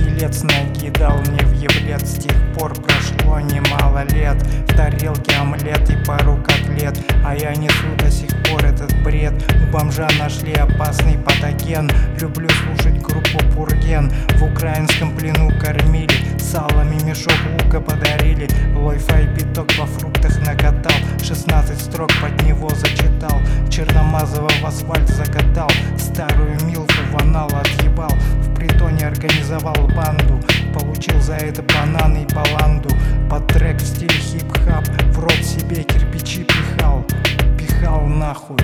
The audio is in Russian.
Жилец накидал не в евлет С тех пор прошло немало лет. В тарелке омлет и пару котлет. А я несу до сих пор этот бред. У бомжа нашли опасный патоген. Люблю слушать группу Пурген В украинском плену кормили. Салами мешок лука подарили. Лой-фай биток во фруктах накатал. 16 строк под него зачитал. Черномазова в асфальт закатал. Старую Получил за это бананы и баланду. Под трек в стиле хип-хап В рот себе кирпичи пихал. Пихал нахуй